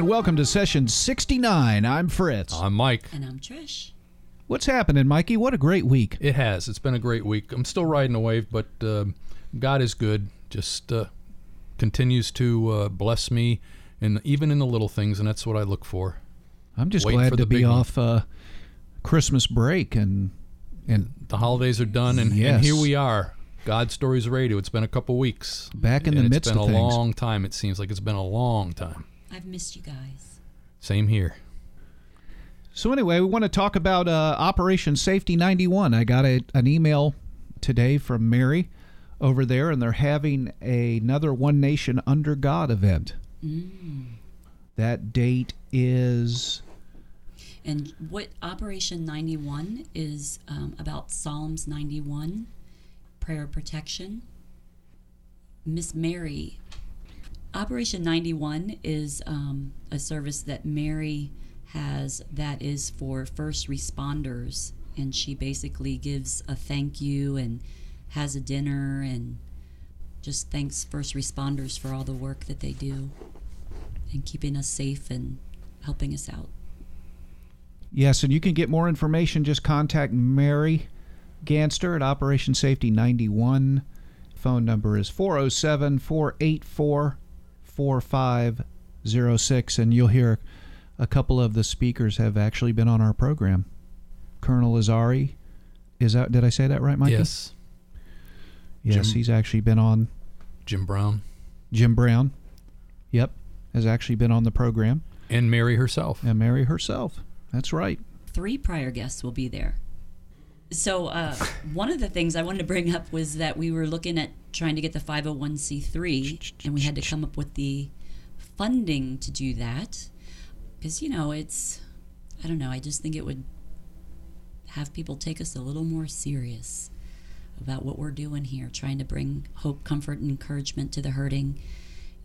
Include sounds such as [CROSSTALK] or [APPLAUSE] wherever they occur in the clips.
everyone, and welcome to session 69. I'm Fritz. I'm Mike. And I'm Trish. What's happening, Mikey? What a great week. It has. It's been a great week. I'm still riding a wave, but uh, God is good. Just uh, continues to uh, bless me, and even in the little things, and that's what I look for. I'm just Waiting glad for to the be off uh, Christmas break and and The holidays are done, and, Yes. and here we are. God Stories Radio. It's been a couple weeks. back in the and midst it's been of a things. long time. It seems like it's been a long time. I've missed you guys. Same here. So anyway, we want to talk about uh, Operation Safety 91. I got a, an email today from Mary over there, and they're having another One Nation Under God event. That date is And what Operation 91 is um, about Psalms 91, prayer protection. Miss Mary, Operation 91 is um, a service that Mary has that is for first responders. And she basically gives a thank you and has a dinner and just thanks first responders for all the work that they do and keeping us safe and helping us out. Yes, and you can get more information. Just contact Mary Ganster at Operation Safety 91. Phone number is 407 484 4506. And you'll hear a couple of the speakers have actually been on our program. Colonel Azari. Is that, did I say that right, Mikey? Yes. Yes, Jim- he's actually been on. Jim Brown Jim Brown. Yep, has actually been on the program. and Mary herself. And Mary herself. That's right. three prior guests will be there. So uh, one of the things I wanted to bring up was that we were looking at trying to get the 501c3, and we had to come up with the funding to do that because you know it's I don't know I just think it would have people take us a little more serious about what we're doing here, trying to bring hope, comfort, and encouragement to the hurting.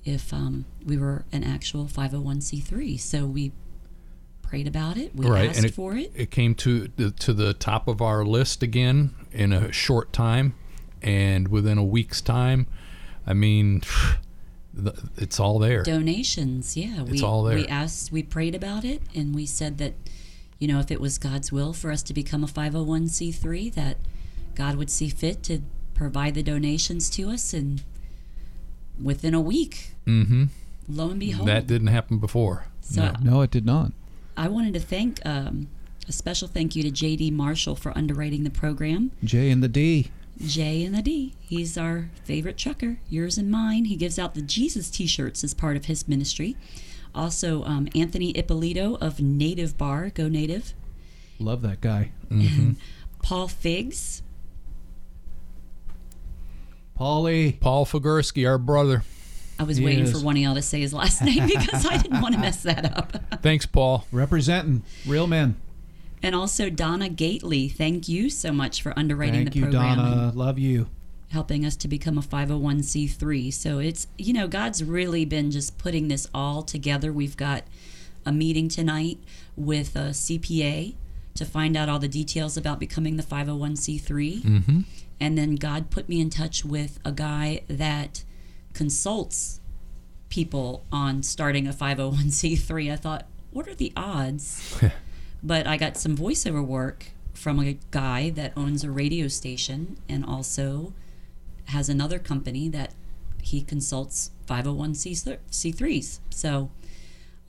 If um, we were an actual 501c3, so we prayed about it, we right, asked it, for it. it came to the, to the top of our list again in a short time, and within a week's time, I mean, it's all there. donations yeah we, all there. we asked we prayed about it and we said that you know if it was god's will for us to become a 501c3 that god would see fit to provide the donations to us and within a week Mm-hmm. lo and behold That didn't happen before. so no. No, it did not. i wanted to thank um, a special thank you to jd marshall for underwriting the program J and the D. J and the D. He's our favorite trucker, yours and mine. He gives out the Jesus t shirts as part of his ministry. Also, um, Anthony Ippolito of Native Bar, Go Native. Love that guy. Mm-hmm. Paul Figs. Paulie. Paul Figursky, our brother. I was waiting Yes. for one of y'all to say his last [LAUGHS] name because I didn't want to mess that up. Thanks, Paul. Representing real men. And also Donna Gately. Thank you so much for underwriting Thank the you, program. and Donna. Love you. helping us to become a 501c3. So it's, you know, God's really been just putting this all together. We've got a meeting tonight with a CPA to find out all the details about becoming the 501c3. Mm-hmm. And then God put me in touch with a guy that consults people on starting a 501c3. I thought, what are the odds? [LAUGHS] but I got some voiceover work from a guy that owns a radio station and also has another company that he consults 501c3s. So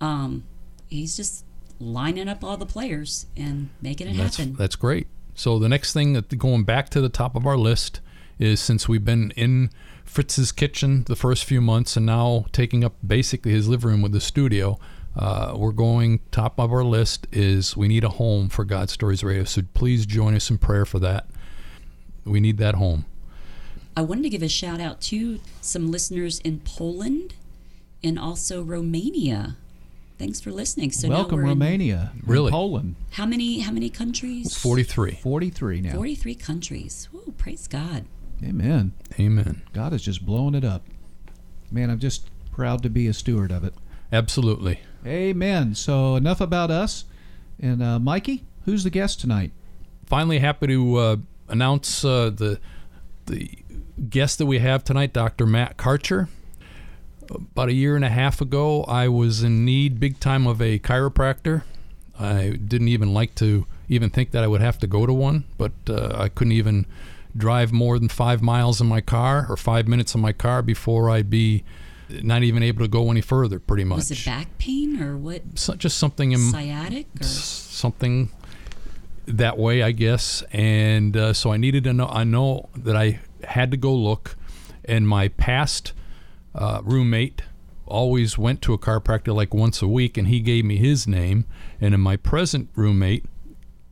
um, he's just lining up all the players and making it That's happen. that's great. So the next thing that going back to the top of our list is since we've been in Fritz's kitchen the first few months and now taking up basically his living room with the studio. Uh, we're going top of our list is we need a home for God Stories Radio. So please join us in prayer for that. We need that home. I wanted to give a shout out to some listeners in Poland and also Romania. Thanks for listening. So Welcome, we're in- Romania. Really? Poland. how many how many countries? 43. 43 now. 43 countries. Woo, praise God. Amen. Amen. God is just blowing it up. Man, I'm just proud to be a steward of it. Absolutely. Amen. So enough about us. And uh, Mikey, who's the guest tonight? finally happy to uh, announce uh, the the guest that we have tonight, Dr. Matt Karcher. about a year and a half ago, I was in need big time of a chiropractor. I didn't even like to even think that I would have to go to one, but uh, I couldn't even drive more than five miles in my car or five minutes in my car before I'd be not even able to go any further, pretty much. Was it back pain or what? So, just something in Sciatic or something that way, I guess. And uh, so I needed to know. I know that I had to go look, and my past uh, roommate always went to a chiropractor like once a week, and he gave me his name. And then my present roommate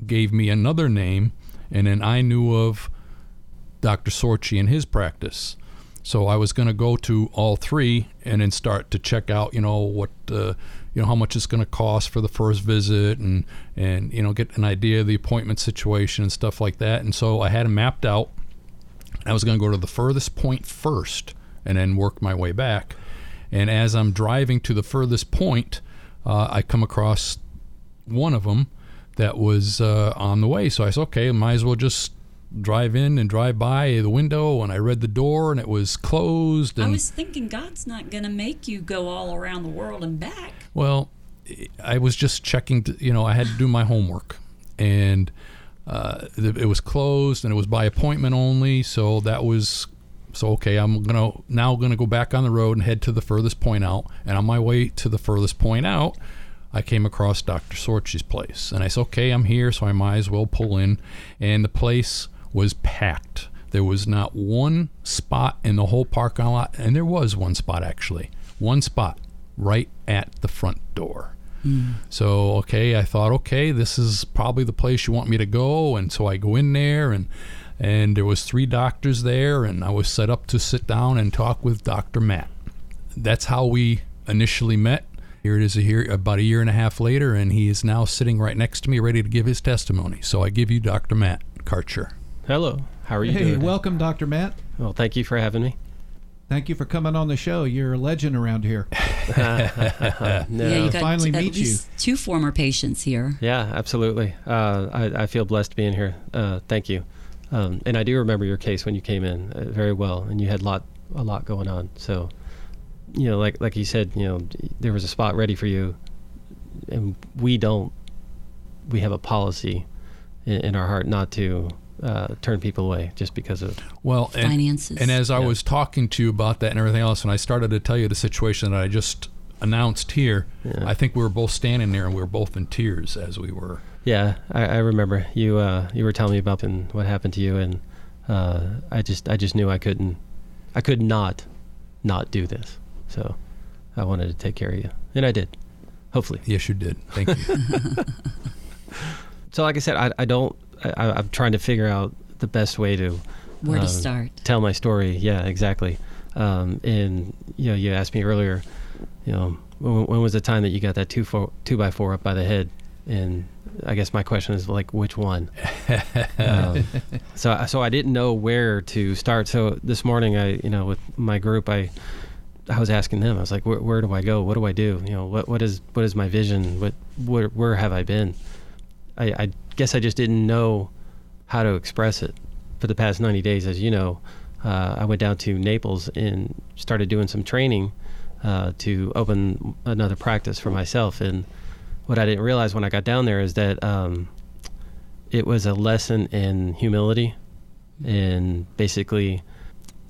gave me another name, and then I knew of Dr. Sorchi and his practice. So I was going to go to all three and then start to check out, you know, what, uh, you know, how much it's going to cost for the first visit, and and you know, get an idea of the appointment situation and stuff like that. And so I had them mapped out. I was going to go to the furthest point first, and then work my way back. And as I'm driving to the furthest point, uh, I come across one of them that was uh, on the way. So I said, okay, might as well just drive in and drive by the window and I read the door and it was closed and I was thinking God's not going to make you go all around the world and back. well I was just checking to, you know I had to do my homework and uh, it was closed and it was by appointment only so that was so okay I'm gonna now gonna go back on the road and head to the furthest point out and on my way to the furthest point out I came across Dr. Sorchi's place and I said okay I'm here so I might as well pull in and the place was packed. There was not one spot in the whole parking lot, and there was one spot actually, one spot right at the front door. Hmm. So okay, I thought, okay, this is probably the place you want me to go, and so I go in there, and and there was three doctors there, and I was set up to sit down and talk with Dr. Matt. That's how we initially met. Here it is a year, about a year and a half later, and he is now sitting right next to me, ready to give his testimony. So I give you Dr. Matt Karcher. Hello. How are you Hey, doing? welcome, Dr. Matt. well, thank you for having me. Thank you for coming on the show. You're a legend around here. [LAUGHS] No. yeah, you got finally at meet you. two former patients here. Yeah, absolutely. Uh, I, I feel blessed being here. Uh, thank you. Um, and I do remember your case when you came in uh, very well, and you had lot a lot going on. So, you know, like like you said, you know, there was a spot ready for you, and we don't. We have a policy in, in our heart not to uh, turn people away just because of Well, and, Finances. And as I Yeah. was talking to you about that and everything else, and I started to tell you the situation that I just announced here, Yeah. I think we were both standing there and we were both in tears as we were. Yeah, I, I remember you. Uh, you were telling me about and what happened to you, and uh, I just, I just knew I couldn't, I could not, not do this. So, I wanted to take care of you, and I did. Hopefully. Yes, you did. Thank you. [LAUGHS] So, like I said, I, I don't. I, I'm trying to figure out the best way to Where to um, start? tell my story. Yeah, exactly. Um, and you know, you asked me earlier. You know, when, when was the time that you got that two four two by four up by the head? And I guess my question is like, which one? [LAUGHS] um, so, I- so I didn't know where to start. So this morning, I, you know, with my group, I, I was asking them. I was like, where, where do I go? What do I do? You know, what, what is, what is my vision? What, where, where have I been? I, I guess I just didn't know how to express it for the past 90 days. As you know, uh, I went down to Naples and started doing some training uh, to open another practice for myself. And what I didn't realize when I got down there is that um, it was a lesson in humility. And basically,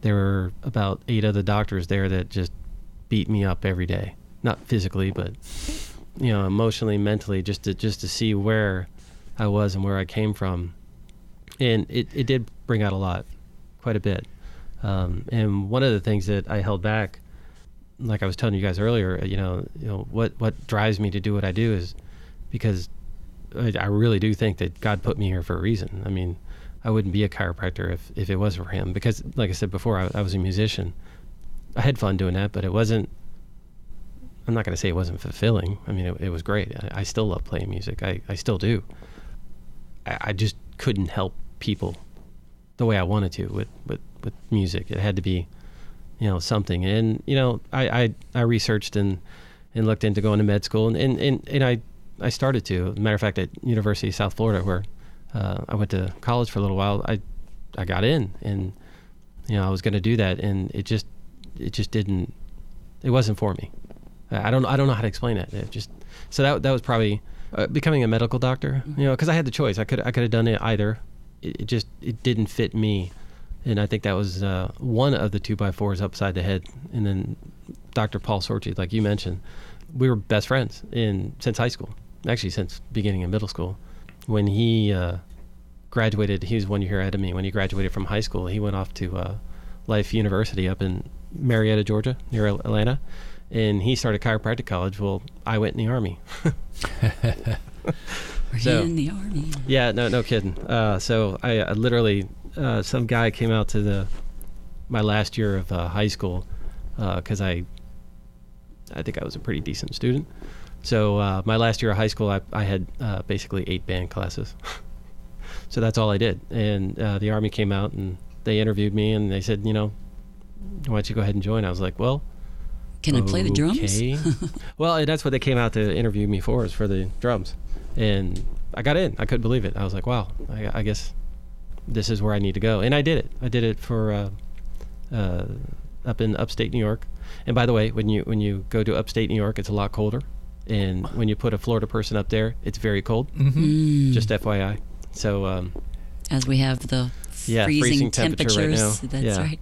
there were about eight other doctors there that just beat me up every day. Not physically, but you know, emotionally, mentally, just to just to see where I was and where I came from. And it, it did bring out a lot, quite a bit. Um, and one of the things that I held back, like I was telling you guys earlier, you know, you know what what drives me to do what I do is because I, I really do think that God put me here for a reason. I mean, I wouldn't be a chiropractor if, if it wasn't for Him. Because, like I said before, I, I was a musician. I had fun doing that, but it wasn't. I'm not going to say it wasn't fulfilling. I mean, it, it was great. I, I still love playing music. I, I still do. I, just couldn't help people the way I wanted to with, with, with music. It had to be, you know, something. And, you know, I, I, I researched and, and looked into going to med school and, and, and, and I, I started to. As a matter of fact, at University of South Florida, where uh, I went to college for a little while, I, I got in and, you know, I was going to do that and it just, it just didn't it wasn't for me. I don't I don't know how to explain it. It just so that that was probably uh, becoming a medical doctor. You know, because I had the choice. I could I could have done it either. It, it just it didn't fit me, and I think that was uh, one of the two by fours upside the head. And then Dr. Paul Sorchi, like you mentioned, we were best friends in since high school. Actually, since beginning of middle school. When he uh, graduated, he was one year ahead of me. When he graduated from high school, he went off to uh, Life University up in Marietta, Georgia, near Atlanta, and he started chiropractic college. Well, I went in the army. [LAUGHS] We're So- in the army. Yeah, no, no kidding. Uh, so I, I literally, uh, some guy came out to the my last year of uh, high school because I, I think I was a pretty decent student. So uh, my last year of high school, I, I had uh, basically eight band classes. [LAUGHS] so that's all I did. And uh, the army came out and they interviewed me and they said, you know, why don't you go ahead and join? I was like, well, Can I play the drums? Okay. [LAUGHS] well, that's what they came out to interview me for, is for the drums. And I got in. I couldn't believe it. I was like, wow, I, I guess this is where I need to go. And I did it. I did it for uh, uh, up in upstate New York. And by the way, when you when you go to upstate New York, it's a lot colder. And when you put a Florida person up there, it's very cold. Mm, Just FYI. So um, as we have the Yeah, freezing, freezing temperature right temperatures. now. That's Yeah. right.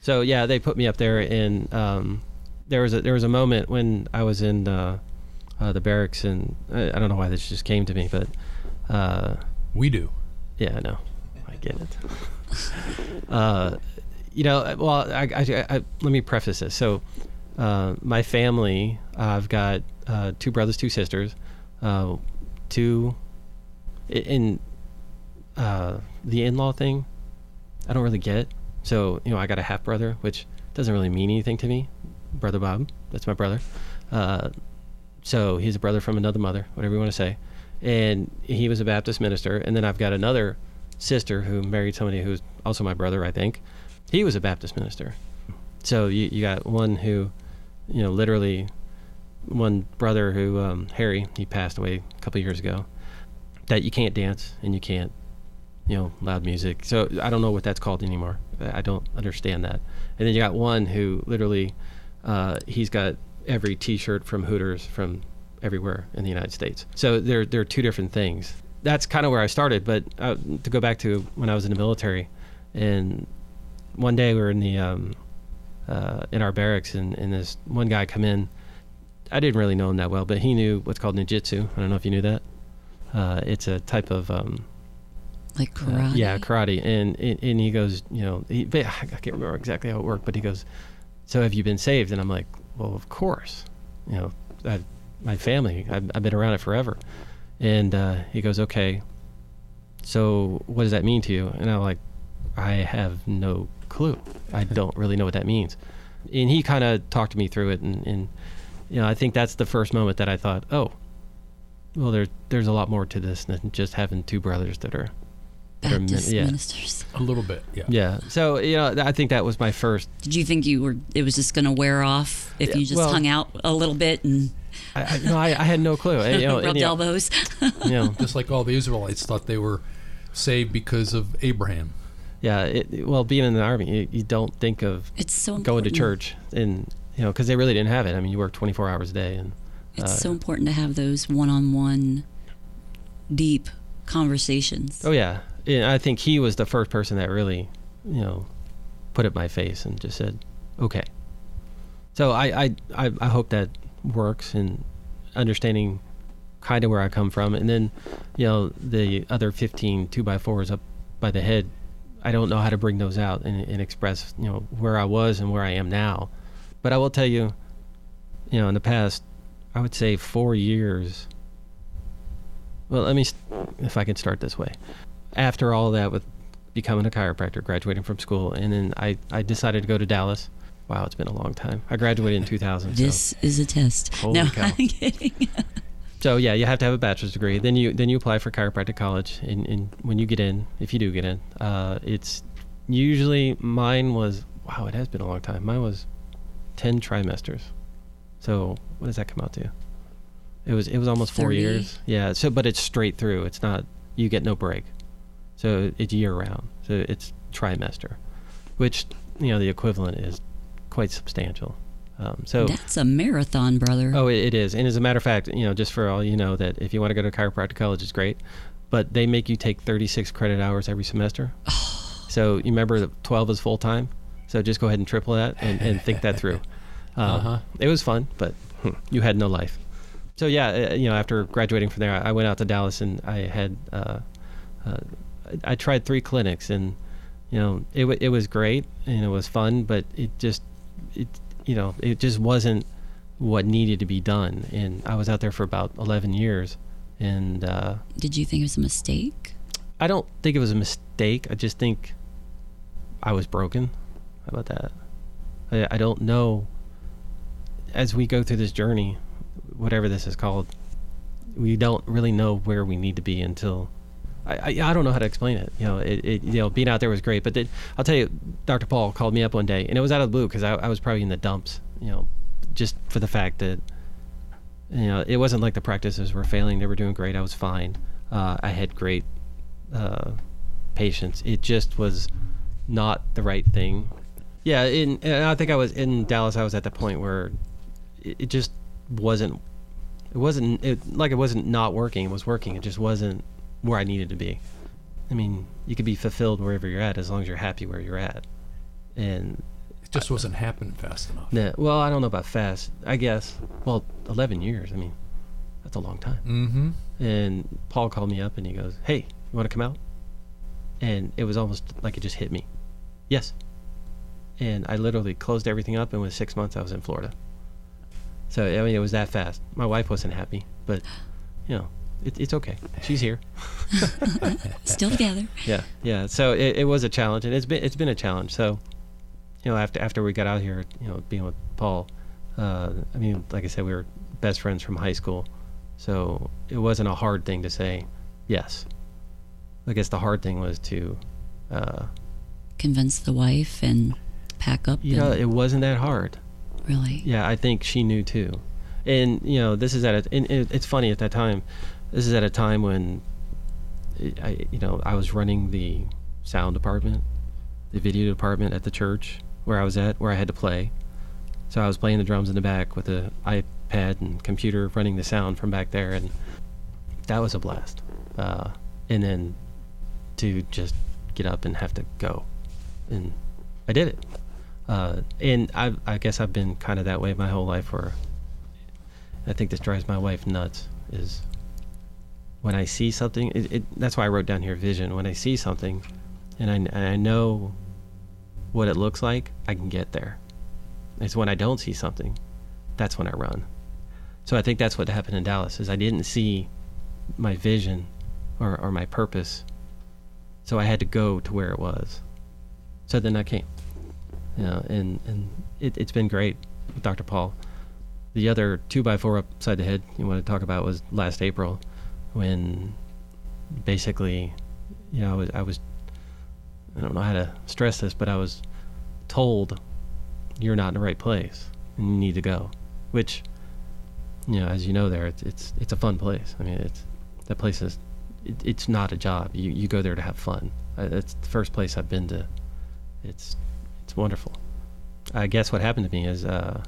So yeah, they put me up there, and um, there was a there was a moment when I was in uh, uh, the barracks, and I, I don't know why this just came to me, but uh, We do. yeah, I know, I get it. [LAUGHS] uh, you know, well, I, I, I, let me preface this. So, uh, my family, I've got uh, two brothers, two sisters, uh, two in uh, the in-law thing. I don't really get. So, you know, I got a half brother, which doesn't really mean anything to me. Brother Bob, that's my brother. Uh, so he's a brother from another mother, whatever you want to say. And he was a Baptist minister. And then I've got another sister who married somebody who's also my brother, I think. He was a Baptist minister. So you, you got one who, you know, literally one brother who, um, Harry, he passed away a couple years ago, that you can't dance and you can't, you know, loud music. So I don't know what that's called anymore. I I don't understand that. And then you got one who literally, uh, he's got every T-shirt from Hooters from everywhere in the United States. So there, there are two different things. That's kind of where I started. But uh, to go back to when I was in the military, and one day we were in the um, uh, in our barracks, and, and this one guy come in. I didn't really know him that well, but he knew what's called ninjutsu. I don't know if you knew that. Uh, it's a type of um, Like uh, karate. yeah, karate. And, and and he goes, you know, he, I can't remember exactly how it worked, but he goes, so have you been saved? And I'm like, well, of course. You know, I, my family, I've, I've been around it forever. And uh, he goes, okay. So what does that mean to you? And I'm like, I have no clue. I don't really know what that means. And he kind of talked me through it, and, and you know, I think that's the first moment that I thought, oh, well, there, there's a lot more to this than just having two brothers that are that are min- Baptist yeah. ministers. A little bit, yeah. Yeah. So you know, I think that was my first. Did you think you were? It was just going to wear off if Yeah, you just well- hung out a little bit and I, I, no, I, I had no clue. [LAUGHS] And, you know, and, rubbed you know, elbows? [LAUGHS] you know, Just like all the Israelites thought they were saved because of Abraham. yeah. It, well, being in the army, you, you don't think of it's so going to church, and you know, because they really didn't have it. I mean, you work 24 hours a day, and It's uh, so important to have those one-on-one, deep conversations. oh yeah. I think he was the first person that really, you know, put it my face and just said, okay. So I I, I, I hope that works and understanding kind of where I come from. And then, you know, the other 15 two by fours up by the head, I don't know how to bring those out and, and express, you know, where I was and where I am now. But I will tell you, you know, in the past, I would say four years. Well, let me, if I can start this way. After all that, with becoming a chiropractor, graduating from school, and then I, I decided to go to Dallas. Wow, it's been a long time. I graduated in 2000. so- This is a test. Holy no, [LAUGHS] cow. I'm kidding. So yeah, you have to have a bachelor's degree. Then you then you apply for chiropractic college, and, and when you get in, if you do get in, uh, it's usually mine was wow. It has been a long time. Mine was ten trimesters. So what does that come out to? It was it was almost four years. Yeah. So but it's straight through. It's not you get no break. So it's year round. So it's trimester, which you know the equivalent is quite substantial. Um, so That's a marathon, brother. Oh, it, it is. And as a matter of fact, you know, just for all you know, that if you want to go to chiropractic college, it's great, but they make you take 36 credit hours every semester. [SIGHS] so you remember that 12 is full time. So just go ahead and triple that and, and think that through. [LAUGHS] Um, Uh-huh. It was fun, but hmm, you had no life. So yeah, uh, you know, after graduating from there, I I went out to Dallas and I had, uh, uh, I tried three clinics and, you know, it wa it was great and it was fun, but it just, it, you know, it just wasn't what needed to be done. And I was out there for about 11 years, and uh, Did you think it was a mistake? I don't think it was a mistake. I just think I was broken. How about that? I, I don't know. As we go through this journey, whatever this is called, we don't really know where we need to be until. I, I, don't know how to explain it. You know, it, it you know being out there was great, but I'll tell you, Dr. Paul called me up one day, and it was out of the blue because I, I was probably in the dumps. You know, just for the fact that you know it wasn't like the practices were failing; they were doing great. I was fine. Uh, I had great uh, patients. It just was not the right thing. Yeah, in, and I think I was in Dallas. I was at the point where it, it just wasn't. It wasn't it, like it wasn't not working. It was working. It just wasn't where I needed to be. I mean, you could be fulfilled wherever you're at as long as you're happy where you're at. And It just wasn't happening fast enough. nah, well, I don't know about fast. I guess. Well, 11 years. I mean, that's a long time. Mm-hmm. And Paul called me up and he goes, "Hey, you want to come out?" And it was almost like it just hit me. Yes. And I literally closed everything up, and within six months, I was in Florida. So I mean, it was that fast. My wife wasn't happy, but you know, it, it's okay. She's here. [LAUGHS] Still together. Yeah, yeah. So it, it was a challenge, and it's been it's been a challenge. So, you know, after after we got out here, you know, being with Paul, uh, I mean, like I said, we were best friends from high school, so it wasn't a hard thing to say yes. I guess the hard thing was to, uh, Convince the wife and pack up. you know, it wasn't that hard. really. Yeah, I think she knew too. And you know, this is at a. It's funny at that time. This is at a time when, I you know I was running the sound department, the video department at the church where I was at, where I had to play. So I was playing the drums in the back with the iPad and computer, running the sound from back there, and that was a blast. Uh, and then to just get up and have to go, and I did it. Uh, and I, I guess I've been kind of that way my whole life. Where I think this drives my wife nuts is when I see something. It, it, that's why I wrote down here vision. When I see something, and I, and I know what it looks like, I can get there. It's when I don't see something, that's when I run. So I think that's what happened in Dallas. Is I didn't see my vision or, or my purpose, so I had to go to where it was. So then I came you know, and and it, it's been great with Dr. Paul. The other two by four upside the head you want to talk about was last April, when basically, you know, I was I was I don't know how to stress this, but I was told you're not in the right place and you need to go, which, you know, as you know, there it's it's it's a fun place. I mean, it's that place is it, it's not a job. You you go there to have fun. It's the first place I've been to. It's it's wonderful. I guess what happened to me is uh,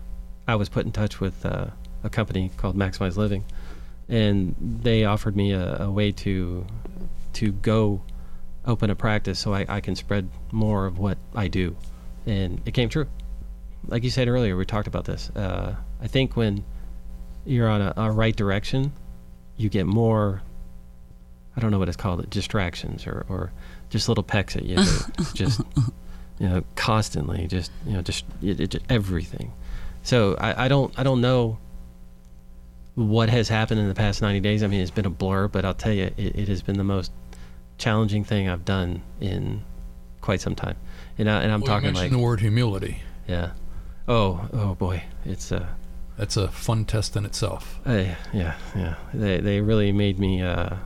I was put in touch with uh, a company called Maximize Living, and they offered me a, a way to to go open a practice so I, I can spread more of what I do, and it came true. Like you said earlier, we talked about this. Uh, I think when you're on a, a right direction, you get more. I don't know what it's called, distractions or, or just little pecks at you. [LAUGHS] just you know, constantly, just you know, just it, it, everything. So I, I don't I don't know what has happened in the past 90 days. I mean, it's been a blur, but I'll tell you, it, it has been the most challenging thing I've done in quite some time. And I, and I'm Well, you talking mentioned like the word humility. yeah, oh oh boy, it's uh, That's a fun test in itself. uh yeah yeah they they really made me uh,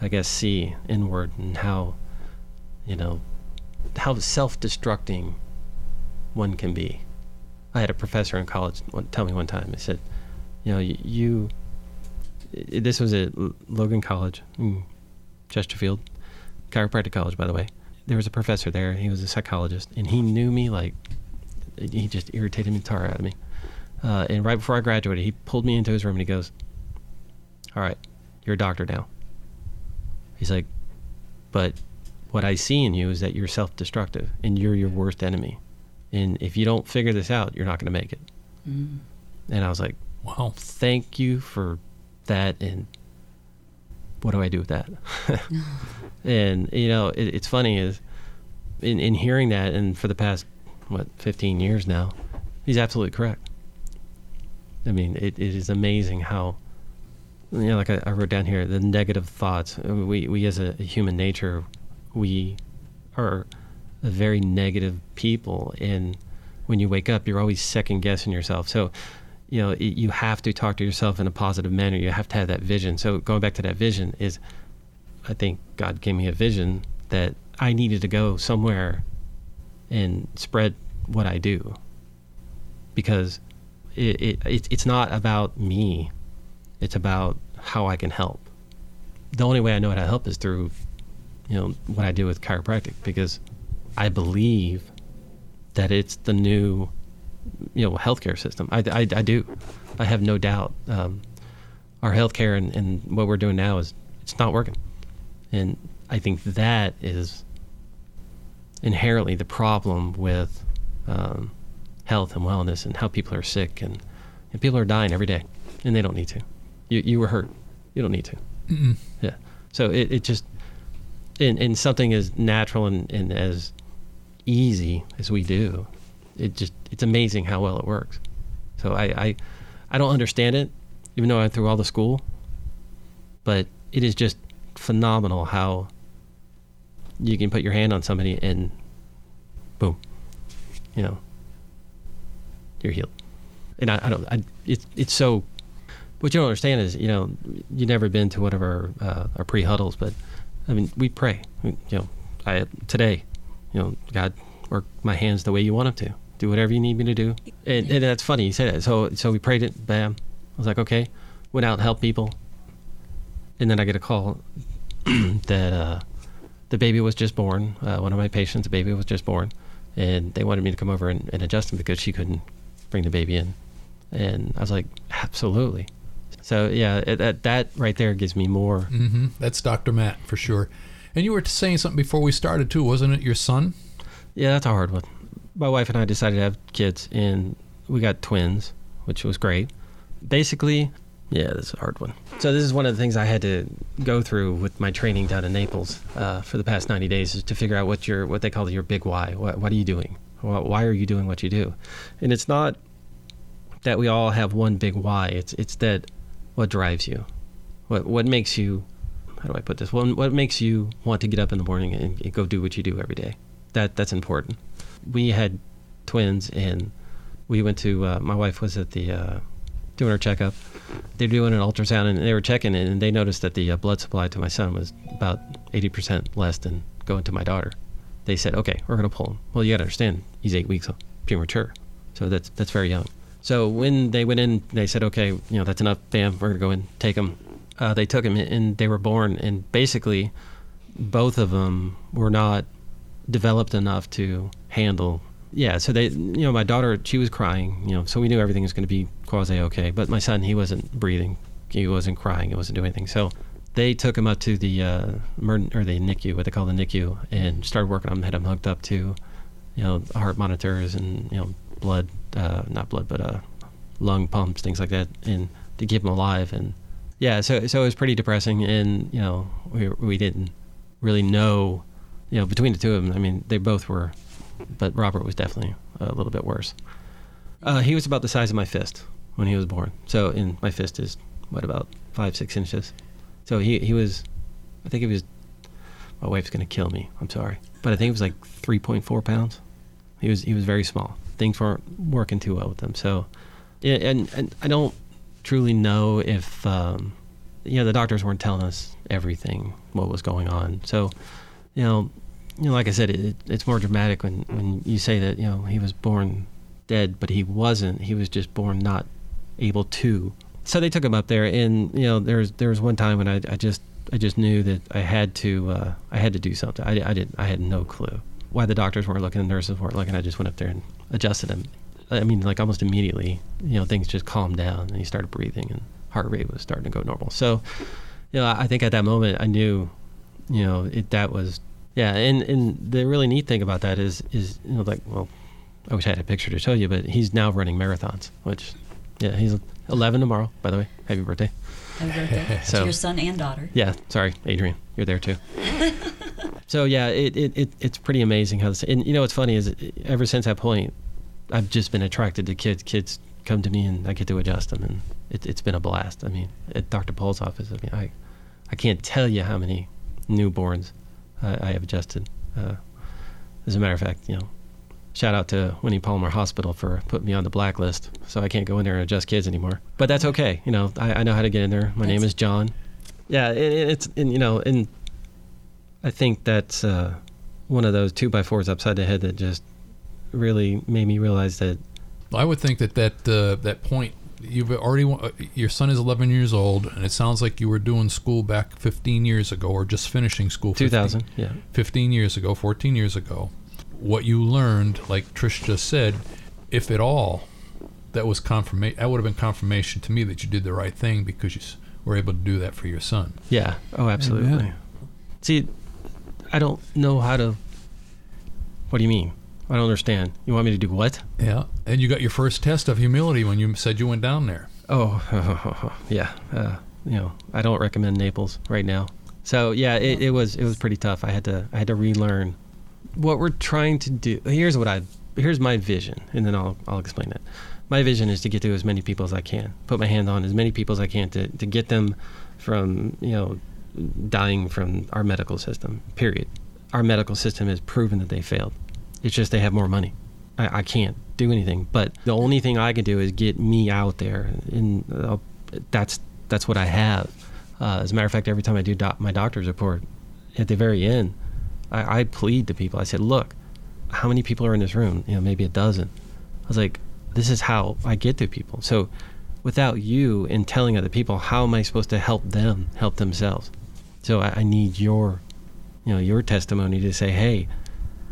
I guess see inward and how you know how self-destructing one can be. I had a professor in college tell me one time. He said, "You know, you." you this was at Logan College, in Chesterfield, chiropractic college, by the way. There was a professor there. He was a psychologist, and he knew me like he just irritated me tar out of me. Uh, and right before I graduated, he pulled me into his room and he goes, "All right, you're a doctor now." He's like, "But what I see in you is that you're self-destructive and you're your worst enemy. And if you don't figure this out, you're not going to make it." Mm. And I was like, Wow. thank you for that and what do i do with that? [LAUGHS] And you know it, it's funny is in, in hearing that and for the past what 15 years now he's absolutely correct. I mean it, it is amazing how you know like I, I wrote down here the negative thoughts uh, we, we as a, a human nature we are a very negative people. And when you wake up you're always second guessing yourself. So you know, you have to talk to yourself in a positive manner. You have to have that vision. So going back to that vision is, I think God gave me a vision that I needed to go somewhere and spread what I do, because it, it, it it's not about me. It's about how I can help. The only way I know how to help is through, you know, what I do with chiropractic because I believe that it's the new you know healthcare system. I, I, I do. I have no doubt. Um, our healthcare and, and what we're doing now is it's not working, and I think that is inherently the problem with um, health and wellness and how people are sick and, and people are dying every day and they don't need to. You you were hurt. You don't need to. Mm-mm. Yeah. So it, it just in in something as natural and, and as easy as we do, it just it's amazing how well it works. So I, I I don't understand it, even though I went through all the school. But it is just phenomenal how you can put your hand on somebody and boom, you know, you're healed. And I, I don't, I, it's it's so. What you don't understand is, you know, you've never been to one of our uh, our pre huddles, but I mean, we pray. You know, I today, you know, God, work my hands the way you want them to. Do whatever you need me to do. And, and that's funny you say that. So so we prayed it. Bam. I was like, okay. Went out and helped people. And then I get a call [CLEARS THROAT] that uh, the baby was just born. Uh, one of my patients, the baby was just born, and they wanted me to come over and, and adjust him because she couldn't bring the baby in. And I was like, absolutely. So yeah, it, that that right there gives me more. hmm That's Dr. Matt for sure. And you were saying something before we started too, wasn't it? Your son? Yeah, that's a hard one. My wife and I decided to have kids, and we got twins, which was great. Basically, yeah, this is a hard one. So this is one of the things I had to go through with my training down in Naples uh, for the past 90 days is to figure out what your what they call your big why. What, what are you doing? Why are you doing what you do? And it's not that we all have one big why. It's it's that what drives you, what what makes you. How do I put this? What, what makes you want to get up in the morning and, and go do what you do every day? That that's important. We had twins, and we went to. Uh, my wife was at the uh, doing her checkup. They're doing an ultrasound, and they were checking, it, and they noticed that the uh, blood supply to my son was about eighty percent less than going to my daughter. They said, "Okay, we're going to pull him." Well, you got to understand, he's eight weeks premature, so that's that's very young. So when they went in, they said, "Okay, you know that's enough. Bam, we're going to go in, take him." Uh, they took him, and they were born, and basically, both of them were not developed enough to handle. Yeah, so they, you know, my daughter, she was crying, you know, so we knew everything was going to be quasi okay. But my son, he wasn't breathing, he wasn't crying, he wasn't doing anything. So they took him up to the uh, or the NICU, what they call the NICU, and started working on him, had him hooked up to, you know, heart monitors and you know, blood, uh, not blood, but uh, lung pumps, things like that, and to keep him alive. And yeah, so so it was pretty depressing, and you know, we we didn't really know, you know, between the two of them. I mean, they both were, but Robert was definitely a little bit worse. Uh, he was about the size of my fist when he was born. So, in my fist is what about five six inches. So he he was, I think he was. My wife's gonna kill me. I'm sorry, but I think it was like 3.4 pounds. He was he was very small. Things weren't working too well with him. So, and and I don't truly know if um, you know the doctors weren't telling us everything what was going on. So, you know, you know, like I said, it, it's more dramatic when when you say that you know he was born dead, but he wasn't. He was just born not able to. So they took him up there, and you know, there was there was one time when I, I just I just knew that I had to uh, I had to do something. I, I did I had no clue why the doctors weren't looking, the nurses weren't looking. I just went up there and adjusted him. I mean, like almost immediately, you know, things just calmed down and he started breathing and heart rate was starting to go normal. So, you know, I think at that moment I knew, you know, it that was yeah. And and the really neat thing about that is is you know like well, I wish I had a picture to show you, but he's now running marathons, which yeah, he's 11 tomorrow. By the way, happy birthday. Happy birthday [LAUGHS] So- to your son and daughter. Yeah, sorry, Adrian, you're there too. [LAUGHS] so yeah, it, it, it it's pretty amazing how this. And you know what's funny is ever since that point, I've just been attracted to kids. Kids come to me and I get to adjust them, and it, it's been a blast. I mean, at Dr. Paul's office, I mean, I I can't tell you how many newborns uh, I have adjusted. Uh, as a matter of fact, you know, shout out to Winnie Palmer Hospital for putting me on the blacklist, so I can't go in there and adjust kids anymore. But that's okay. You know, I, I know how to get in there. My name is John. Yeah, it, it- it's and you know, and I think that's uh, one of those two by fours upside the head that just really made me realize that I would think that that uh, that point you've already your son is 11 years old, and it sounds like you were doing school back 15 years ago, or just finishing school. 15 2000, yeah, 15 years ago, 14 years ago, what you learned, like Trish just said, if at all, that was confirmation. That would have been confirmation to me that you did the right thing because you were able to do that for your son. yeah, oh, absolutely. Amen. See, I don't know how to. What do you mean? I don't understand. You want me to do what? Yeah, and you got your first test of humility when you said you went down there. Oh, [LAUGHS] yeah. Uh, you know, I don't recommend Naples right now. So yeah, it, it was it was pretty tough. I had to I had to relearn what we're trying to do. Here's what I here's my vision, and then I'll I'll explain it. My vision is to get to as many people as I can, put my hand on as many people as I can to to get them from you know dying from our medical system. Period. Our medical system has proven that they failed. It's just they have more money. I, I can't do anything. But the only thing I can do is get me out there, and uh, that's that's what I have. Uh, as a matter of fact, every time I do my doctor's report, at the very end, I, I plead to people. I said, "Look, how many people are in this room? You know, maybe a dozen." I was like, "This is how I get to people." So, without you and telling other people, how am I supposed to help them help themselves? So I, I need your, you know, your testimony to say, "Hey,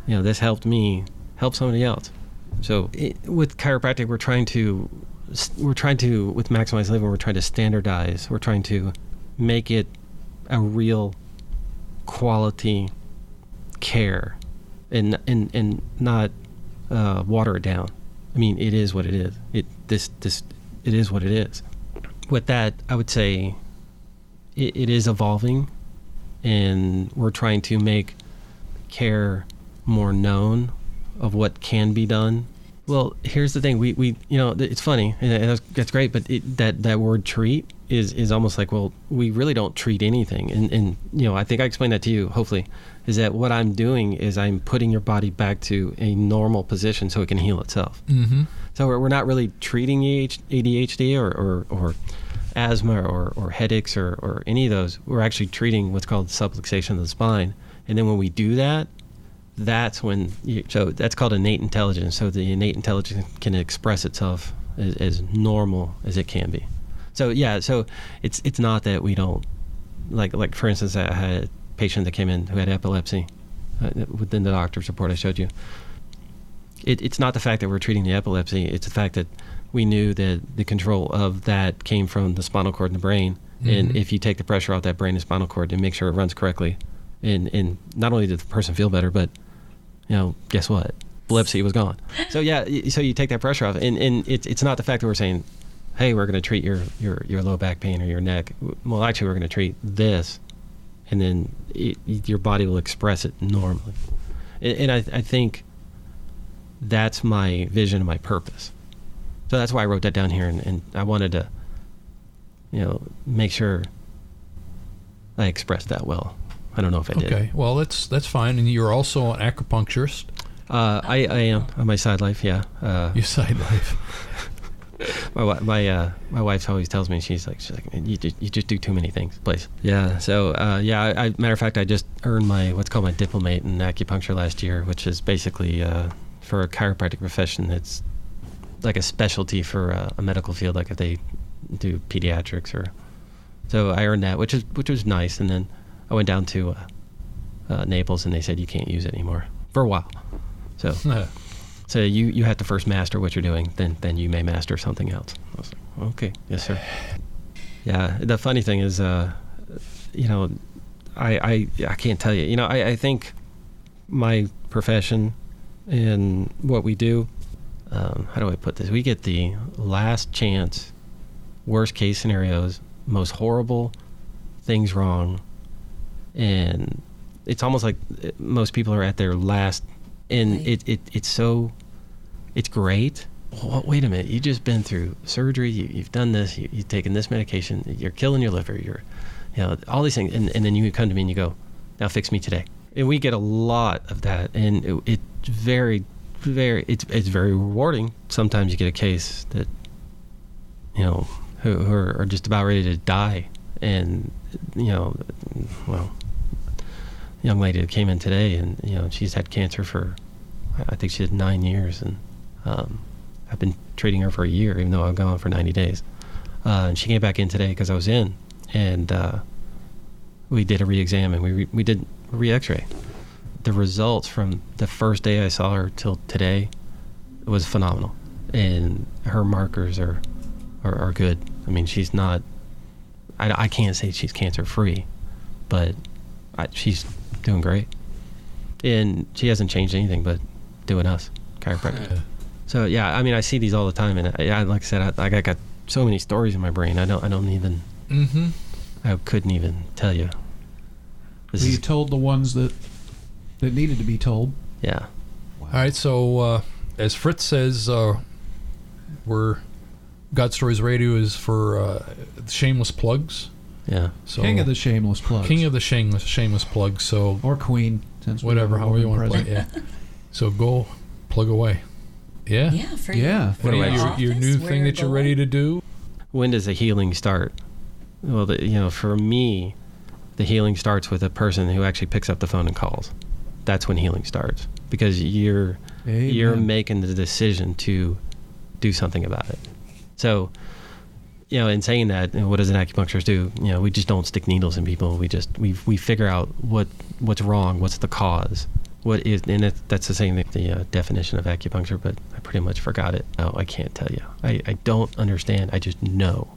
you know, this helped me help somebody else." So it, with chiropractic, we're trying to we're trying to with maximize living, we're trying to standardize. We're trying to make it a real quality care, and and and not uh, water it down. I mean, it is what it is. It this this it is what it is. With that, I would say it, it is evolving, and we're trying to make care more known of what can be done. Well, here's the thing. We, we you know, it's funny. And that's, that's great. But it, that, that word treat is, is almost like, well, we really don't treat anything. And, and, you know, I think I explained that to you, hopefully, is that what I'm doing is I'm putting your body back to a normal position so it can heal itself. Mm-hmm. So we're, we're not really treating ADHD or, or, or asthma or, or headaches or, or any of those. We're actually treating what's called subluxation of the spine. And then when we do that, that's when you, so that's called innate intelligence. So the innate intelligence can express itself as, as normal as it can be. So yeah, so it's it's not that we don't like like for instance, I had a patient that came in who had epilepsy uh, within the doctor's report I showed you. It, it's not the fact that we're treating the epilepsy; it's the fact that we knew that the control of that came from the spinal cord and the brain. And Mhm. if you take the pressure off that brain and spinal cord and make sure it runs correctly, and and not only did the person feel better, but you know, guess what? Epilepsy was gone. So yeah, so you take that pressure off, and and it's it's not the fact that we're saying, hey, we're going to treat your your your low back pain or your neck. Well, actually, we're going to treat this, and then it, your body will express it normally. And, and I I think that's my vision and my purpose. So that's why I wrote that down here, and, and I wanted to, you know, make sure I expressed that well. I don't know if I did. Okay, well that's that's fine. And you're also an acupuncturist. Uh, I, I am on my side life, yeah. Uh, You side life. [LAUGHS] my my uh, my wife always tells me she's like she's like you just, you just do too many things, please. Yeah. So uh, yeah, I, I matter of fact, I just earned my what's called my diplomate in acupuncture last year, which is basically uh, for a chiropractic profession. It's like a specialty for uh, a medical field, like if they do pediatrics or. So I earned that, which is which was nice, and then I went down to uh, uh, Naples, and they said you can't use it anymore for a while. So [LAUGHS] so So you you have to first master what you're doing, then then you may master something else. I was like, okay, yes, sir. Yeah. The funny thing is, uh, you know, I I I can't tell you. You know, I I think my profession and what we do. Um, how do I put this? We get the last chance, worst case scenarios, most horrible things wrong, and it's almost like uh, most people are at their last, and Right. it, it it's so, it's great. Well, wait a minute, you just been through surgery, you, you've done this, you, you've taken this medication, you're killing your liver, you're, you know, all these things, and, and then you come to me and you go, now fix me today. And we get a lot of that, and it, it's very, very, it's it's very rewarding. Sometimes you get a case that, you know, who, who are just about ready to die, and you know, well, young lady that came in today, and you know, she's had cancer for, I think she had nine years, and um, I've been treating her for a year, even though I've gone for 90 days. Uh, and she came back in today because I was in, and uh, we did a re-exam and we re- we did re-X-ray. The results from the first day I saw her till today was phenomenal, and her markers are are, are good. I mean, she's not. I, I can't say she's cancer free, but I, she's doing great, and she hasn't changed anything but doing us chiropractic. Yeah. So yeah, I mean, I see these all the time, and I, I like I said, I, I got so many stories in my brain. I don't, I don't even, Mm-hmm. I couldn't even tell you. This you is, told the ones that that needed to be told. yeah, All right. So uh, as Fritz says, uh, we're God Stories Radio is for uh, shameless plugs. Yeah. So King of the shameless plugs. king of the shameless shameless plugs. So or queen. Since whatever, have however you want to play. Yeah. So go plug away. Yeah. Yeah, for Yeah. you. For are do I your your, office, your new thing that you're going. ready to do? When does the healing start? Well, the, you know, for me, the healing starts with a person who actually picks up the phone and calls. That's when healing starts because you're you're making the decision to do something about it. So, you know, in saying that, you know, what does an acupuncturist do? You know, we just don't stick needles in people. We just we we figure out what what's wrong, what's the cause, what is, and it, that's the same thing, the uh, definition of acupuncture. But I pretty much forgot it. Oh, I can't tell you. I I don't understand. I just know.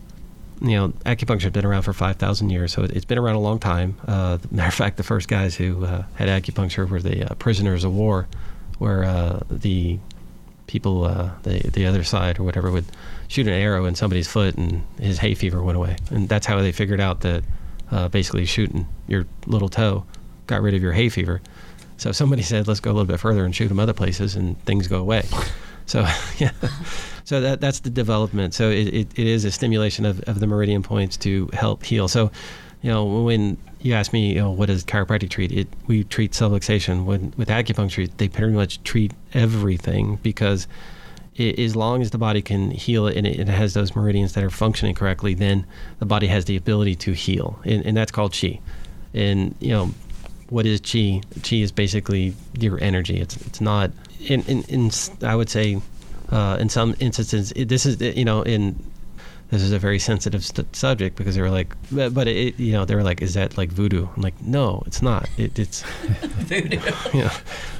You know, acupuncture has been around for 5,000 years, so it, it's been around a long time. Uh, [LAUGHS] matter of fact, the first guys who uh, had acupuncture were the uh, prisoners of war, where uh, the people, uh, the the other side or whatever, would shoot an arrow in somebody's foot, and his hay fever went away. And that's how they figured out that uh, basically shooting your little toe got rid of your hay fever. So somebody said, let's go a little bit further and shoot them other places, and things go away. [LAUGHS] So [LAUGHS] yeah, so that that's the development. So it, it, it is a stimulation of, of the meridian points to help heal. So, you know, when you ask me, you know, what does chiropractic treat? It we treat subluxation. When with acupuncture, they pretty much treat everything because i as long as the body can heal it and it, it has those meridians that are functioning correctly, then the body has the ability to heal, and, and that's called chi. And you know, what is chi? Chi is basically your energy. It's it's not in in, in I would say uh, in some instances it, this is you know in this is a very sensitive st- subject because they were like but, it you know they were like is that like voodoo I'm like no it's not it, it's Voodoo. you know,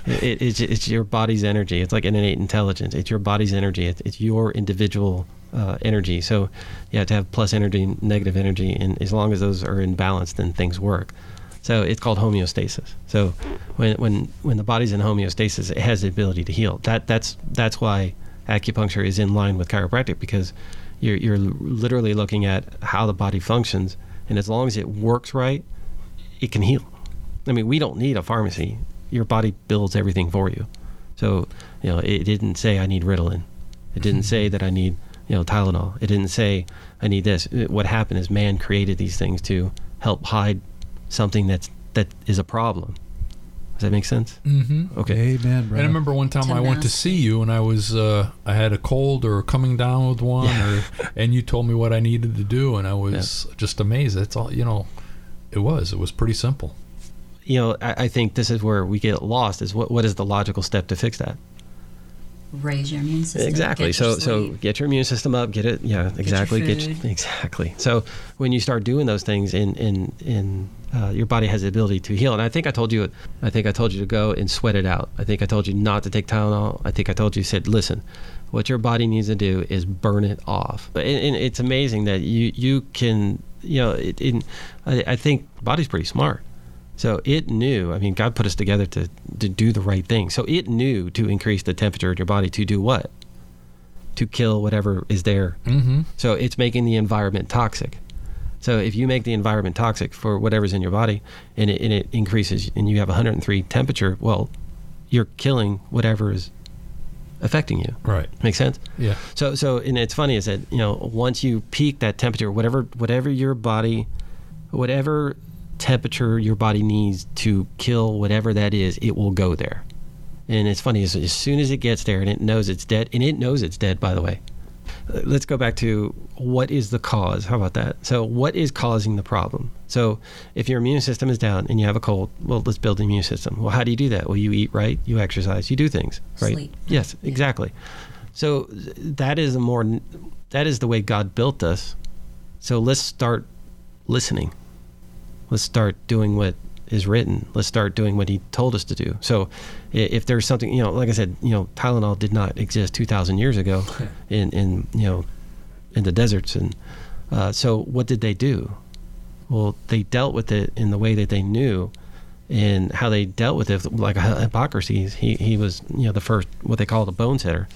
it, it's, it's your body's energy. It's like an innate intelligence. It's your body's energy. It's, it's your individual uh, energy. So you have to have plus energy, negative energy, and as long as those are in balance, then things work. So it's called homeostasis. So when when when the body's in homeostasis, it has the ability to heal. That that's that's why acupuncture is in line with chiropractic because you're you're literally looking at how the body functions, and as long as it works right, it can heal. I mean, we don't need a pharmacy. Your body builds everything for you. So, you know, it didn't say I need Ritalin. It didn't [LAUGHS] say that I need, you know, Tylenol. It didn't say I need this. It- what happened is man created these things to help hide something that's that is a problem. Does that make sense? Mm-hmm. Okay. Amen, And. I remember one time To I went to see you, and I was uh, I had a cold or coming down with one, or [LAUGHS] and you told me what I needed to do, and I was just amazed. That's all you know. It was. It was pretty simple. You know, I, I think this is where we get lost. Is what what is the logical step to fix that? Raise your immune system. Exactly. So your so get your immune system up. Get it. Yeah. Exactly. Get, food. [LAUGHS] exactly. So when you start doing those things, in in in uh, your body has the ability to heal. And I think I told you. I think I told you to go and sweat it out. I think I told you not to take Tylenol. I think I told you said listen. What your body needs to do is burn it off. And, and it's amazing that you you can you know it, in I, I think body's pretty smart. So it knew. I mean, God put us together to to do the right thing. So it knew to increase the temperature in your body to do what? To kill whatever is there. Mm-hmm. So it's making the environment toxic. So if you make the environment toxic for whatever's in your body, and it, and it increases, and you have 103 temperature, well, you're killing whatever is affecting you. Right. Make sense? Yeah. So so and it's funny is that you know once you peak that temperature, whatever whatever your body, whatever temperature your body needs to kill whatever that is, it will go there. And it's funny is as soon as it gets there and it knows it's dead, and it knows it's dead by the way. Uh, Let's go back to what is the cause? How about that? So, what is causing the problem? So, if your immune system is down and you have a cold, well, let's build the immune system. Well, how do you do that? Well, you eat right, you exercise, you do things, right? Sleep. Yes, exactly. So that is a more that is the way God built us. So let's start listening. Let's start doing what is written. Let's start doing what He told us to do. So if there's something, you know, like I said, you know, Tylenol did not exist 2,000 years ago, [LAUGHS] in in you know, in the deserts, and uh, so what did they do? Well, they dealt with it in the way that they knew, and how they dealt with it, like Hippocrates. He he was you know the first what they call the bone setter,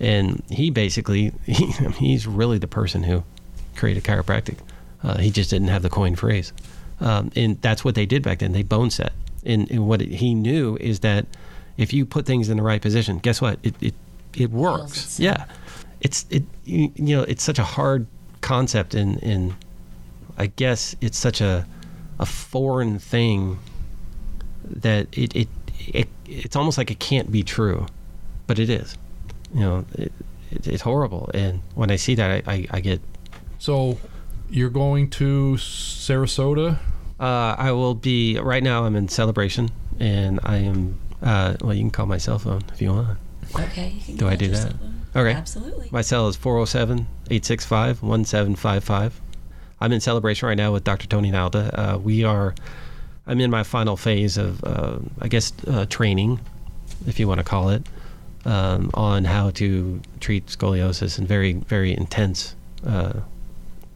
and he basically [LAUGHS] he, he's really the person who created chiropractic. Uh, he just didn't have the coin phrase, um, and that's what they did back then. They bone set, and, and what he knew is that if you put things in the right position, guess what? It it it works. itself. Yeah, it's it you, you know it's such a hard concept, and and I guess it's such a a foreign thing that it, it it it's almost like it can't be true, but it is. You know, it, it, it's horrible, and when I see that, I, I, I get. So you're going to Sarasota. Uh, I will be right now. I'm in celebration, and I am. Uh, well, you can call my cell phone if you want. Okay. you Do I do that? Okay. Absolutely. My cell is 407 865 1755. I'm in celebration right now with Dr. Tony Nalda. Uh, we are, I'm in my final phase of, uh, I guess, uh, training, if you want to call it, um, on how to treat scoliosis and very, very intense uh,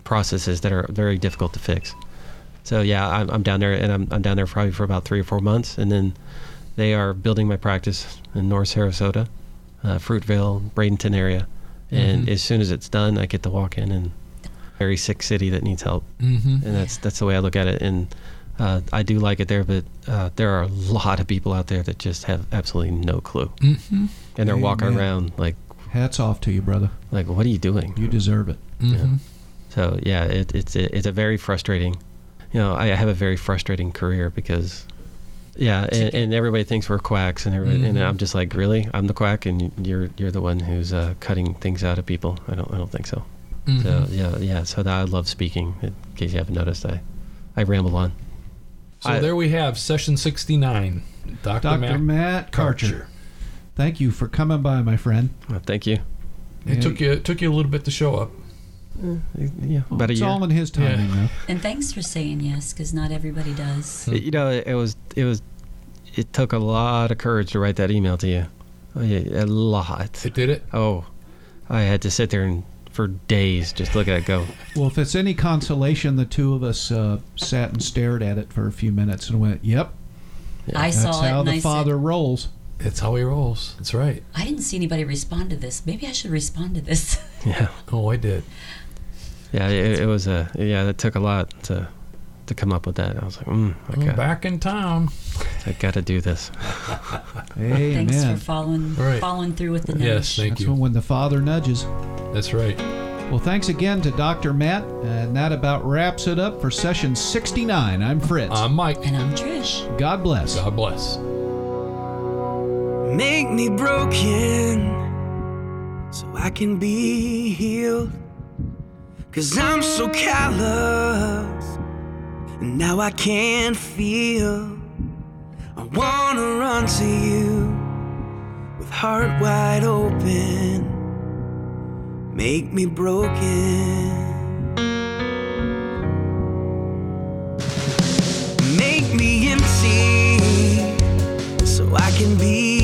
processes that are very difficult to fix. So, yeah, I'm, I'm down there, and I'm, I'm down there probably for about three or four months. And then they are building my practice in North Sarasota uh, Fruitville, Bradenton area. And Mhm. as soon as it's done, I get to walk in and very sick city that needs help. Mm-hmm. And that's that's the way I look at it. And uh, I do like it there, but uh, there are a lot of people out there that just have absolutely no clue, Mm-hmm. and they're walking around like Hats off to you, brother. like what are you doing? You deserve it. Mm-hmm. So yeah, it, it's a, it's a very frustrating. You know, I have a very frustrating career because, yeah, and, and everybody thinks we're quacks, and everybody, and Mhm. I'm just like, really, I'm the quack, and you're you're the one who's uh, cutting things out of people. I don't I don't think so. Mm-hmm. So yeah, yeah. So that I love speaking. In case you haven't noticed, I I ramble on. So I- there we have session 69. Dr. Dr. Matt. Matt Karcher. Thank you for coming by, my friend. Well, thank you. It took you it took you a little bit to show up. Yeah, about a it's year. all in his timing, Yeah. though. And thanks for saying yes, because not everybody does. you know, it, it was it was it took a lot of courage to write that email to you. Oh, yeah, a lot. It did it. Oh, I had to sit there and for days just look at it go. Well, if it's any consolation, the two of us uh, sat and stared at it for a few minutes and went, "Yep, I that's saw it how and the I father said, rolls." It's how he rolls. That's right. I didn't see anybody respond to this. Maybe I should respond to this. Yeah, Oh, I did. Yeah. It, it was a yeah. That took a lot to to come up with that. I was like, mm, I'm okay, back in town. I got to do this. [LAUGHS] Amen. Thanks for following Right. following through with the nudge. Yes, thank That's you. when, when the father nudges. That's right. Well, thanks again to Dr. Matt, and that about wraps it up for session 69. I'm Fritz. I'm Mike. And I'm Trish. God bless. God bless. Make me broken so I can be healed. Cause I'm so callous, and now I can't feel. I wanna run to you with heart wide open. Make me broken. Make me empty so I can be.